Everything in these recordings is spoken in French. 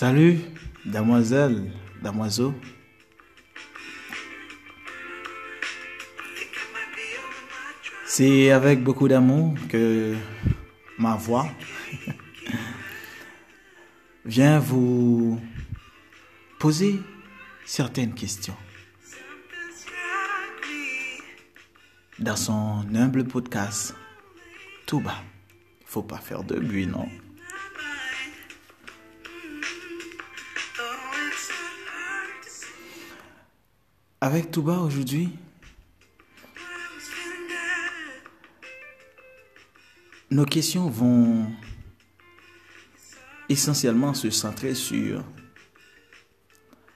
Salut, damoiselle, damoiseau. C'est avec beaucoup d'amour que ma voix vient vous poser certaines questions. Dans son humble podcast, tout bas. Faut pas faire de bruit, non? Avec Touba aujourd'hui, nos questions vont essentiellement se centrer sur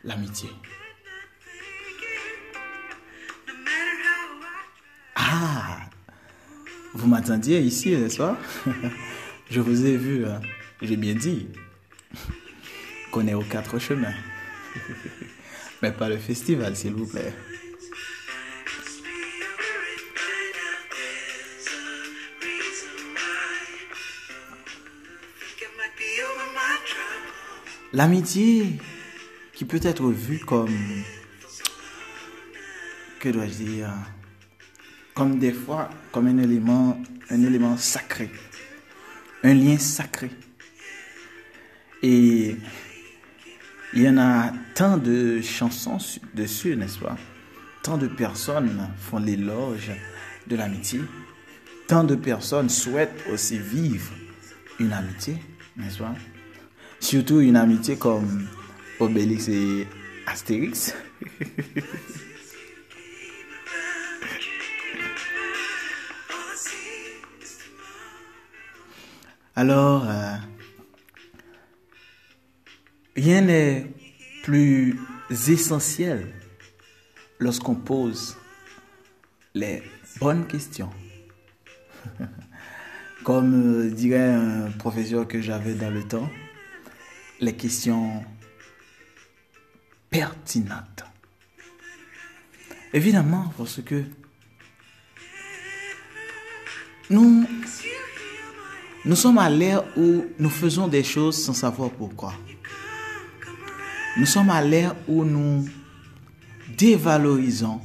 l'amitié. Ah, vous m'attendiez ici, n'est-ce pas? Je vous ai vu, hein. j'ai bien dit qu'on est aux quatre chemins. Mais pas le festival, s'il vous plaît. L'amitié qui peut être vue comme, que dois-je dire, comme des fois, comme un élément, un élément sacré, un lien sacré. Et il y en a tant de chansons dessus, n'est-ce pas? Tant de personnes font l'éloge de l'amitié. Tant de personnes souhaitent aussi vivre une amitié, n'est-ce pas? Surtout une amitié comme Obélix et Astérix. Alors, euh, rien n'est plus essentiel lorsqu'on pose les bonnes questions. Comme euh, dirait un professeur que j'avais dans le temps, les questions pertinentes. Évidemment, parce que nous, nous sommes à l'ère où nous faisons des choses sans savoir pourquoi. Nous sommes à l'ère où nous dévalorisons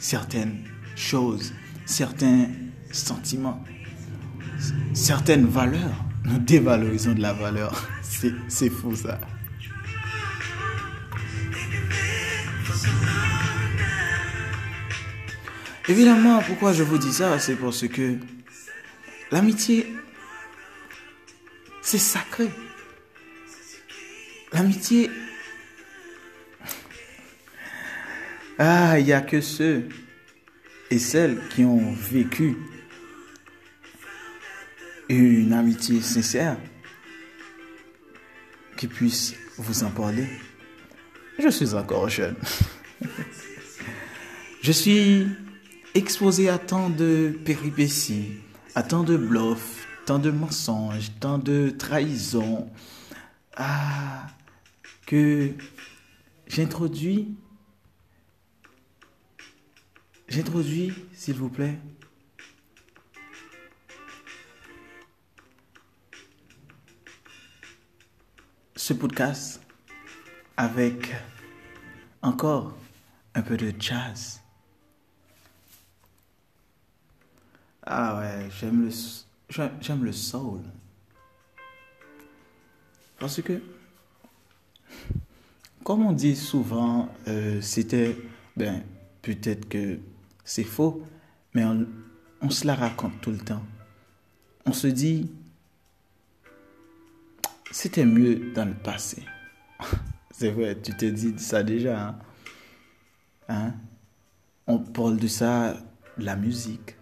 certaines choses, certains sentiments, certaines valeurs. Nous dévalorisons de la valeur. C'est fou ça. Évidemment, pourquoi je vous dis ça, c'est parce que l'amitié, c'est sacré. L'amitié, ah, il n'y a que ceux et celles qui ont vécu une amitié sincère qui puisse vous en parler. Je suis encore jeune. Je suis exposé à tant de péripéties, à tant de bluffs, tant de mensonges, tant de trahisons, ah, que j'introduis, j'introduis, s'il vous plaît, ce podcast avec encore un peu de jazz. Ah ouais, j'aime le, j'aime le soul. Parce que, comme on dit souvent, euh, c'était, ben, peut-être que c'est faux, mais on, se la raconte tout le temps. On se dit, c'était mieux dans le passé. C'est vrai, tu te dis ça déjà. Hein? hein? On parle de ça, la musique,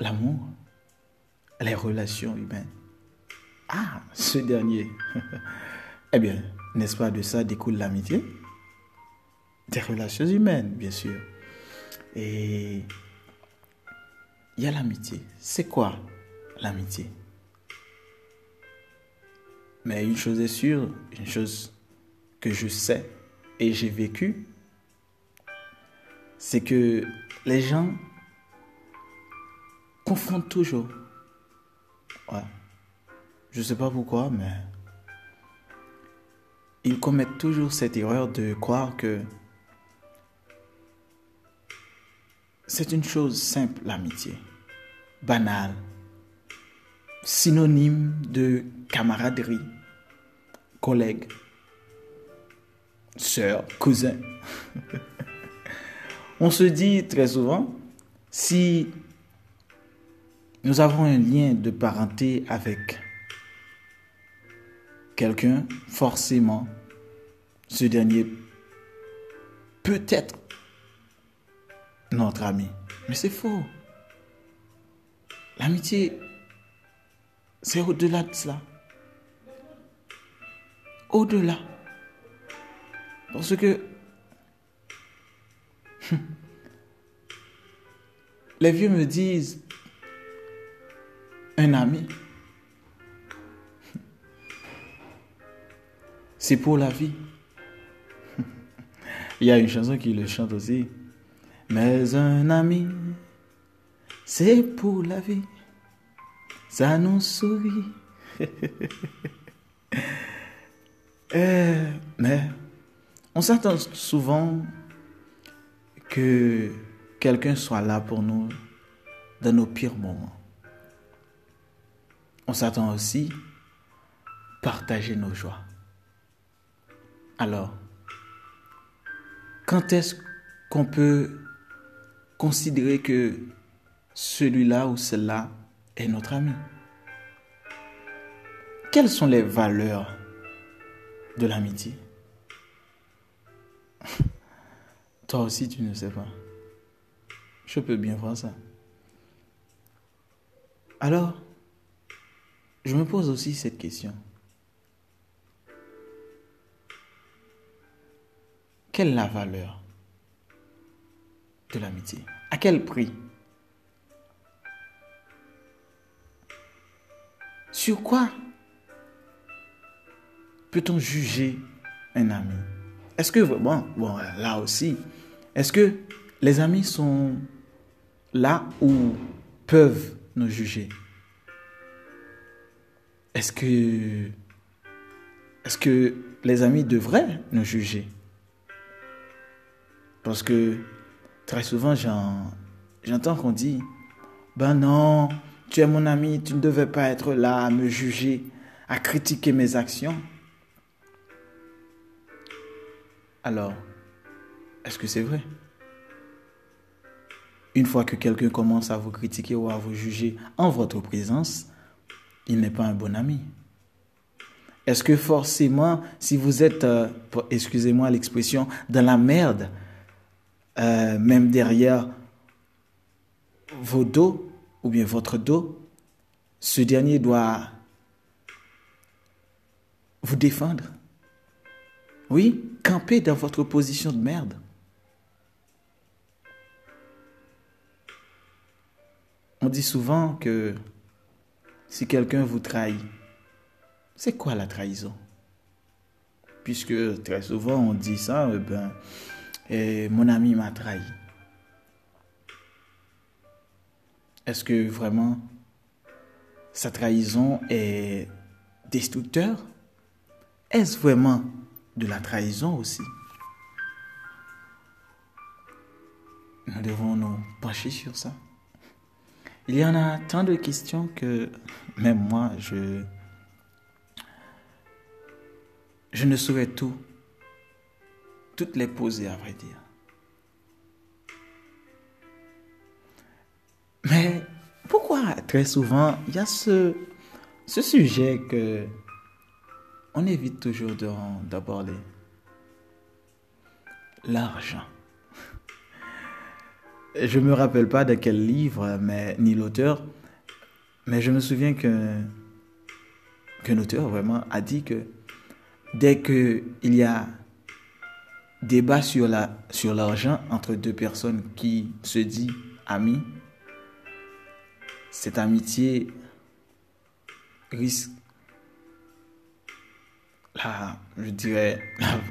l'amour, les relations humaines. Ah, ce dernier. eh bien, n'est-ce pas de ça découle l'amitié? Des relations humaines, bien sûr. Et il y a l'amitié. C'est quoi l'amitié? Mais une chose est sûre, une chose que je sais et j'ai vécu, c'est que les gens confondent toujours. Ouais. Je ne sais pas pourquoi, mais ils commettent toujours cette erreur de croire que c'est une chose simple, l'amitié, banale, synonyme de camaraderie, collègue, sœur, cousin. On se dit très souvent, si nous avons un lien de parenté avec quelqu'un, forcément, ce dernier peut être notre ami. Mais c'est faux. L'amitié, c'est au-delà de cela. Au-delà. Parce que les vieux me disent, un ami, c'est pour la vie. Il y a une chanson qui le chante aussi. Mais un ami, c'est pour la vie. Ça nous sourit. Euh, mais on s'attend souvent que quelqu'un soit là pour nous dans nos pires moments. On s'attend aussi partager nos joies. Alors, quand est-ce qu'on peut considérer que celui-là ou celle-là est notre ami Quelles sont les valeurs de l'amitié? Toi aussi, tu ne sais pas. Je peux bien voir ça. Alors, je me pose aussi cette question. Quelle est la valeur de l'amitié. À quel prix? Sur quoi peut-on juger un ami? Est-ce que, bon, bon, là aussi, est-ce que les amis sont là où peuvent nous juger? Est-ce que, est-ce que les amis devraient nous juger? Parce que très souvent, j'entends qu'on dit, ben non, tu es mon ami, tu ne devais pas être là à me juger, à critiquer mes actions. Alors, est-ce que c'est vrai? Une fois que quelqu'un commence à vous critiquer ou à vous juger en votre présence, il n'est pas un bon ami. Est-ce que forcément, si vous êtes, euh, excusez-moi l'expression, dans la merde, euh, même derrière vos dos ou bien votre dos, ce dernier doit vous défendre. Oui, camper dans votre position de merde. On dit souvent que si quelqu'un vous trahit, c'est quoi la trahison? Puisque très souvent on dit ça, eh ben, et mon ami m'a trahi. Est-ce que vraiment sa trahison est destructeur? Est-ce vraiment de la trahison aussi? Nous devons nous pencher sur ça. Il y en a tant de questions que même moi, je, je ne saurais tout toutes les poser, à vrai dire. Mais pourquoi très souvent il y a ce, ce sujet que on évite toujours d'aborder? L'argent. Je ne me rappelle pas de quel livre, mais, ni l'auteur, mais je me souviens que qu'un auteur vraiment a dit que dès qu'il y a débat sur la sur l'argent entre deux personnes qui se disent amis, cette amitié risque la, je dirais,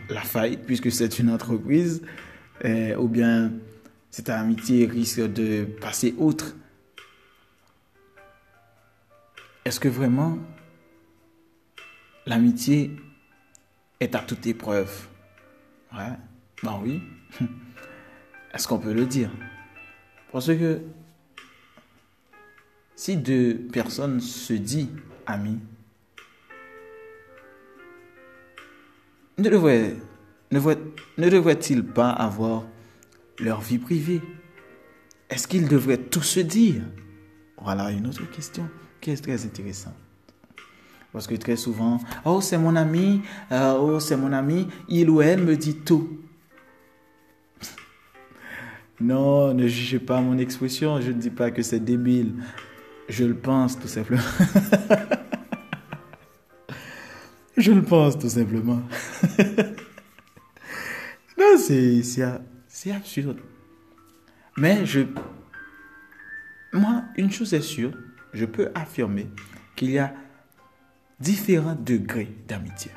la, faillite puisque c'est une entreprise, euh, ou bien cette amitié risque de passer outre. Est-ce que vraiment l'amitié est à toute épreuve? Ouais, ben oui. Est-ce qu'on peut le dire? Parce que si deux personnes se disent amis, ne devraient, ne devraient-ils pas avoir leur vie privée? Est-ce qu'ils devraient tout se dire? Voilà une autre question qui est très intéressante. Parce que très souvent, oh c'est mon ami, euh, oh c'est mon ami, il ou elle me dit tout. non, ne jugez pas mon expression, je ne dis pas que c'est débile. Je le pense tout simplement. je le pense tout simplement. non, c'est, absurde. Mais je... Moi, une chose est sûre, je peux affirmer qu'il y a différents degrés d'amitié.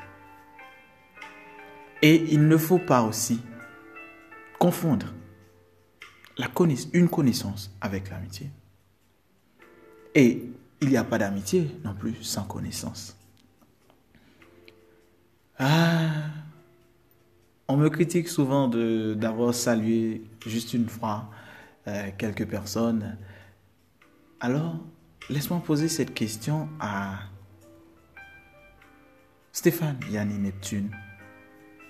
Et il ne faut pas aussi confondre une connaissance avec l'amitié. Et il n'y a pas d'amitié non plus sans connaissance. Ah, on me critique souvent d'avoir salué juste une fois euh, quelques personnes. Alors, laisse-moi poser cette question à Stéphane Yanni Neptune.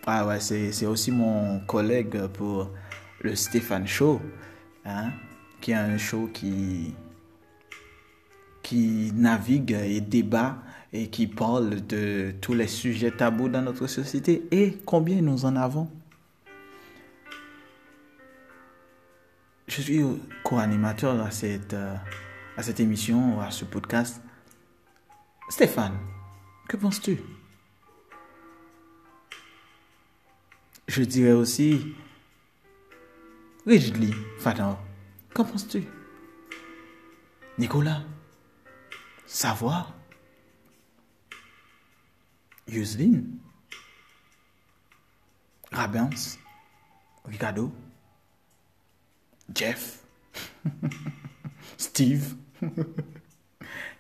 Ah ouais, c'est aussi mon collègue pour le Stéphane Show, hein, qui est un show qui, qui navigue et débat et qui parle de tous les sujets tabous dans notre société et combien nous en avons. Je suis co-animateur à cette, à cette émission, à ce podcast. Stéphane, que penses-tu? Je dirais aussi, Ridley Fador, qu'en penses-tu? Nicolas, savoir? Yuslin, Rabens, Ricardo, Jeff, Steve,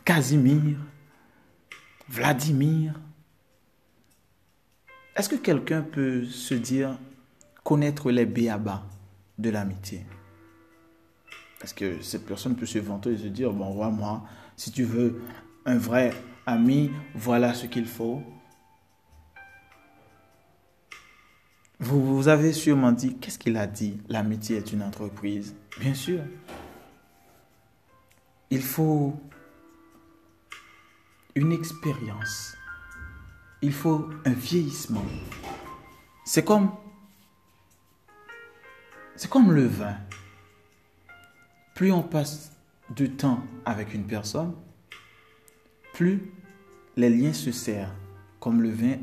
Casimir, Vladimir, est-ce que quelqu'un peut se dire connaître les béabas de l'amitié? Est-ce que cette personne peut se vanter et se dire, bon, voilà, moi, si tu veux un vrai ami, voilà ce qu'il faut. Vous, vous avez sûrement dit, qu'est-ce qu'il a dit? L'amitié est une entreprise. Bien sûr. Il faut une expérience il faut un vieillissement. C'est comme c'est comme le vin. Plus on passe du temps avec une personne, plus les liens se serrent, comme le vin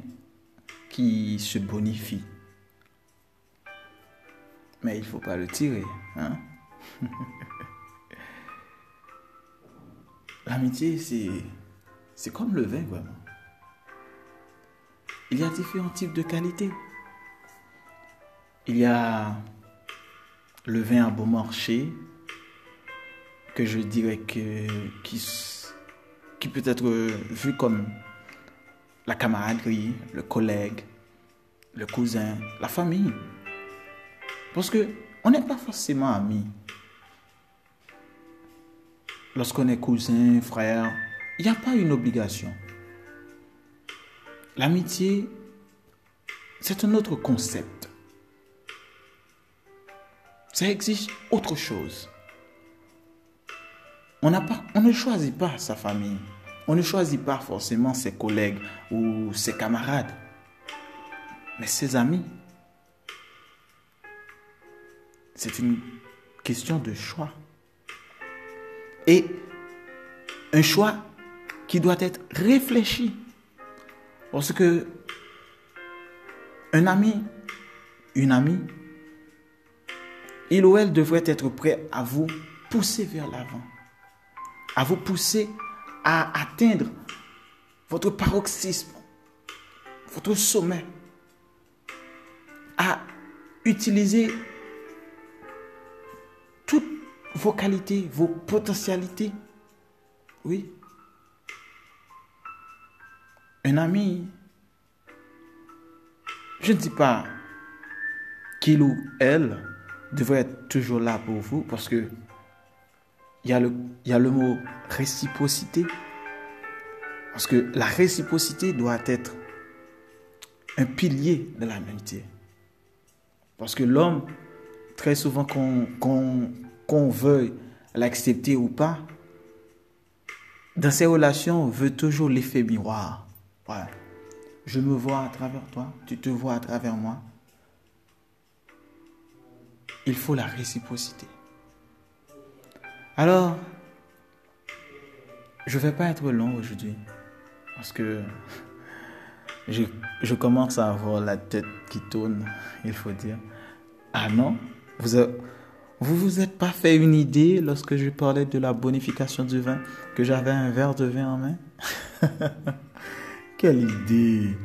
qui se bonifie. Mais il ne faut pas le tirer. Hein? L'amitié, c'est, c'est comme le vin, vraiment. Il y a différents types de qualités. Il y a le vin à bon marché, que je dirais que, qui, qui peut être vu comme la camaraderie, le collègue, le cousin, la famille. Parce que on n'est pas forcément amis. Lorsqu'on est cousin, frère, il n'y a pas une obligation. L'amitié, c'est un autre concept. Ça exige autre chose. On, on ne choisit pas sa famille. On ne choisit pas forcément ses collègues ou ses camarades. Mais ses amis. C'est une question de choix. Et un choix qui doit être réfléchi. Parce que un ami, une amie, il ou elle devrait être prêt à vous pousser vers l'avant, à vous pousser à atteindre votre paroxysme, votre sommet, à utiliser toutes vos qualités, vos potentialités. Oui, un ami Je ne dis pas qu'il ou elle devrait être toujours là pour vous parce que il y, a le, mot réciprocité. Parce que la réciprocité doit être un pilier de l'amitié. Parce que l'homme, très souvent qu'on veuille l'accepter ou pas, dans ses relations, veut toujours l'effet miroir. Je me vois à travers toi, tu te vois à travers moi. Il faut la réciprocité. Alors, je ne vais pas être long aujourd'hui parce que je, je, commence à avoir la tête qui tourne, il faut dire. Ah non, vous vous vous êtes pas fait une idée lorsque je parlais de la bonification du vin que j'avais un verre de vin en main? Quelle idée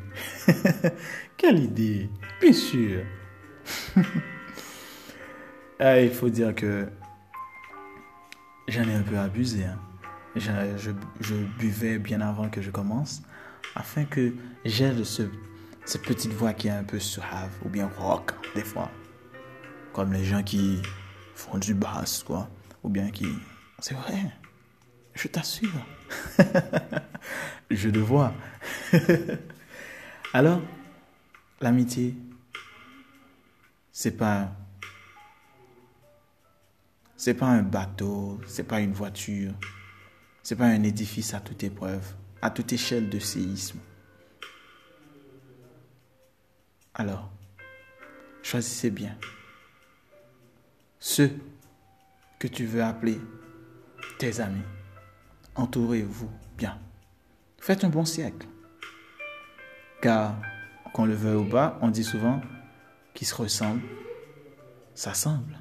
Quelle idée Bien sûr. ah, il faut dire que j'en ai un peu abusé. Hein. Je, buvais bien avant que je commence afin que j'ai ce, cette petite voix qui est un peu suave ou bien rock des fois. Comme les gens qui font du basse, quoi. Ou bien qui... C'est vrai, je t'assure. je le vois. Alors, l'amitié, c'est pas pas un bateau, c'est pas une voiture, c'est pas un édifice à toute épreuve, à toute échelle de séisme. Alors, choisissez bien ceux que tu veux appeler tes amis. Entourez-vous bien. Faites un bon siècle. Car, qu'on le veuille ou pas, on dit souvent qu'ils se ressemblent, ça semble.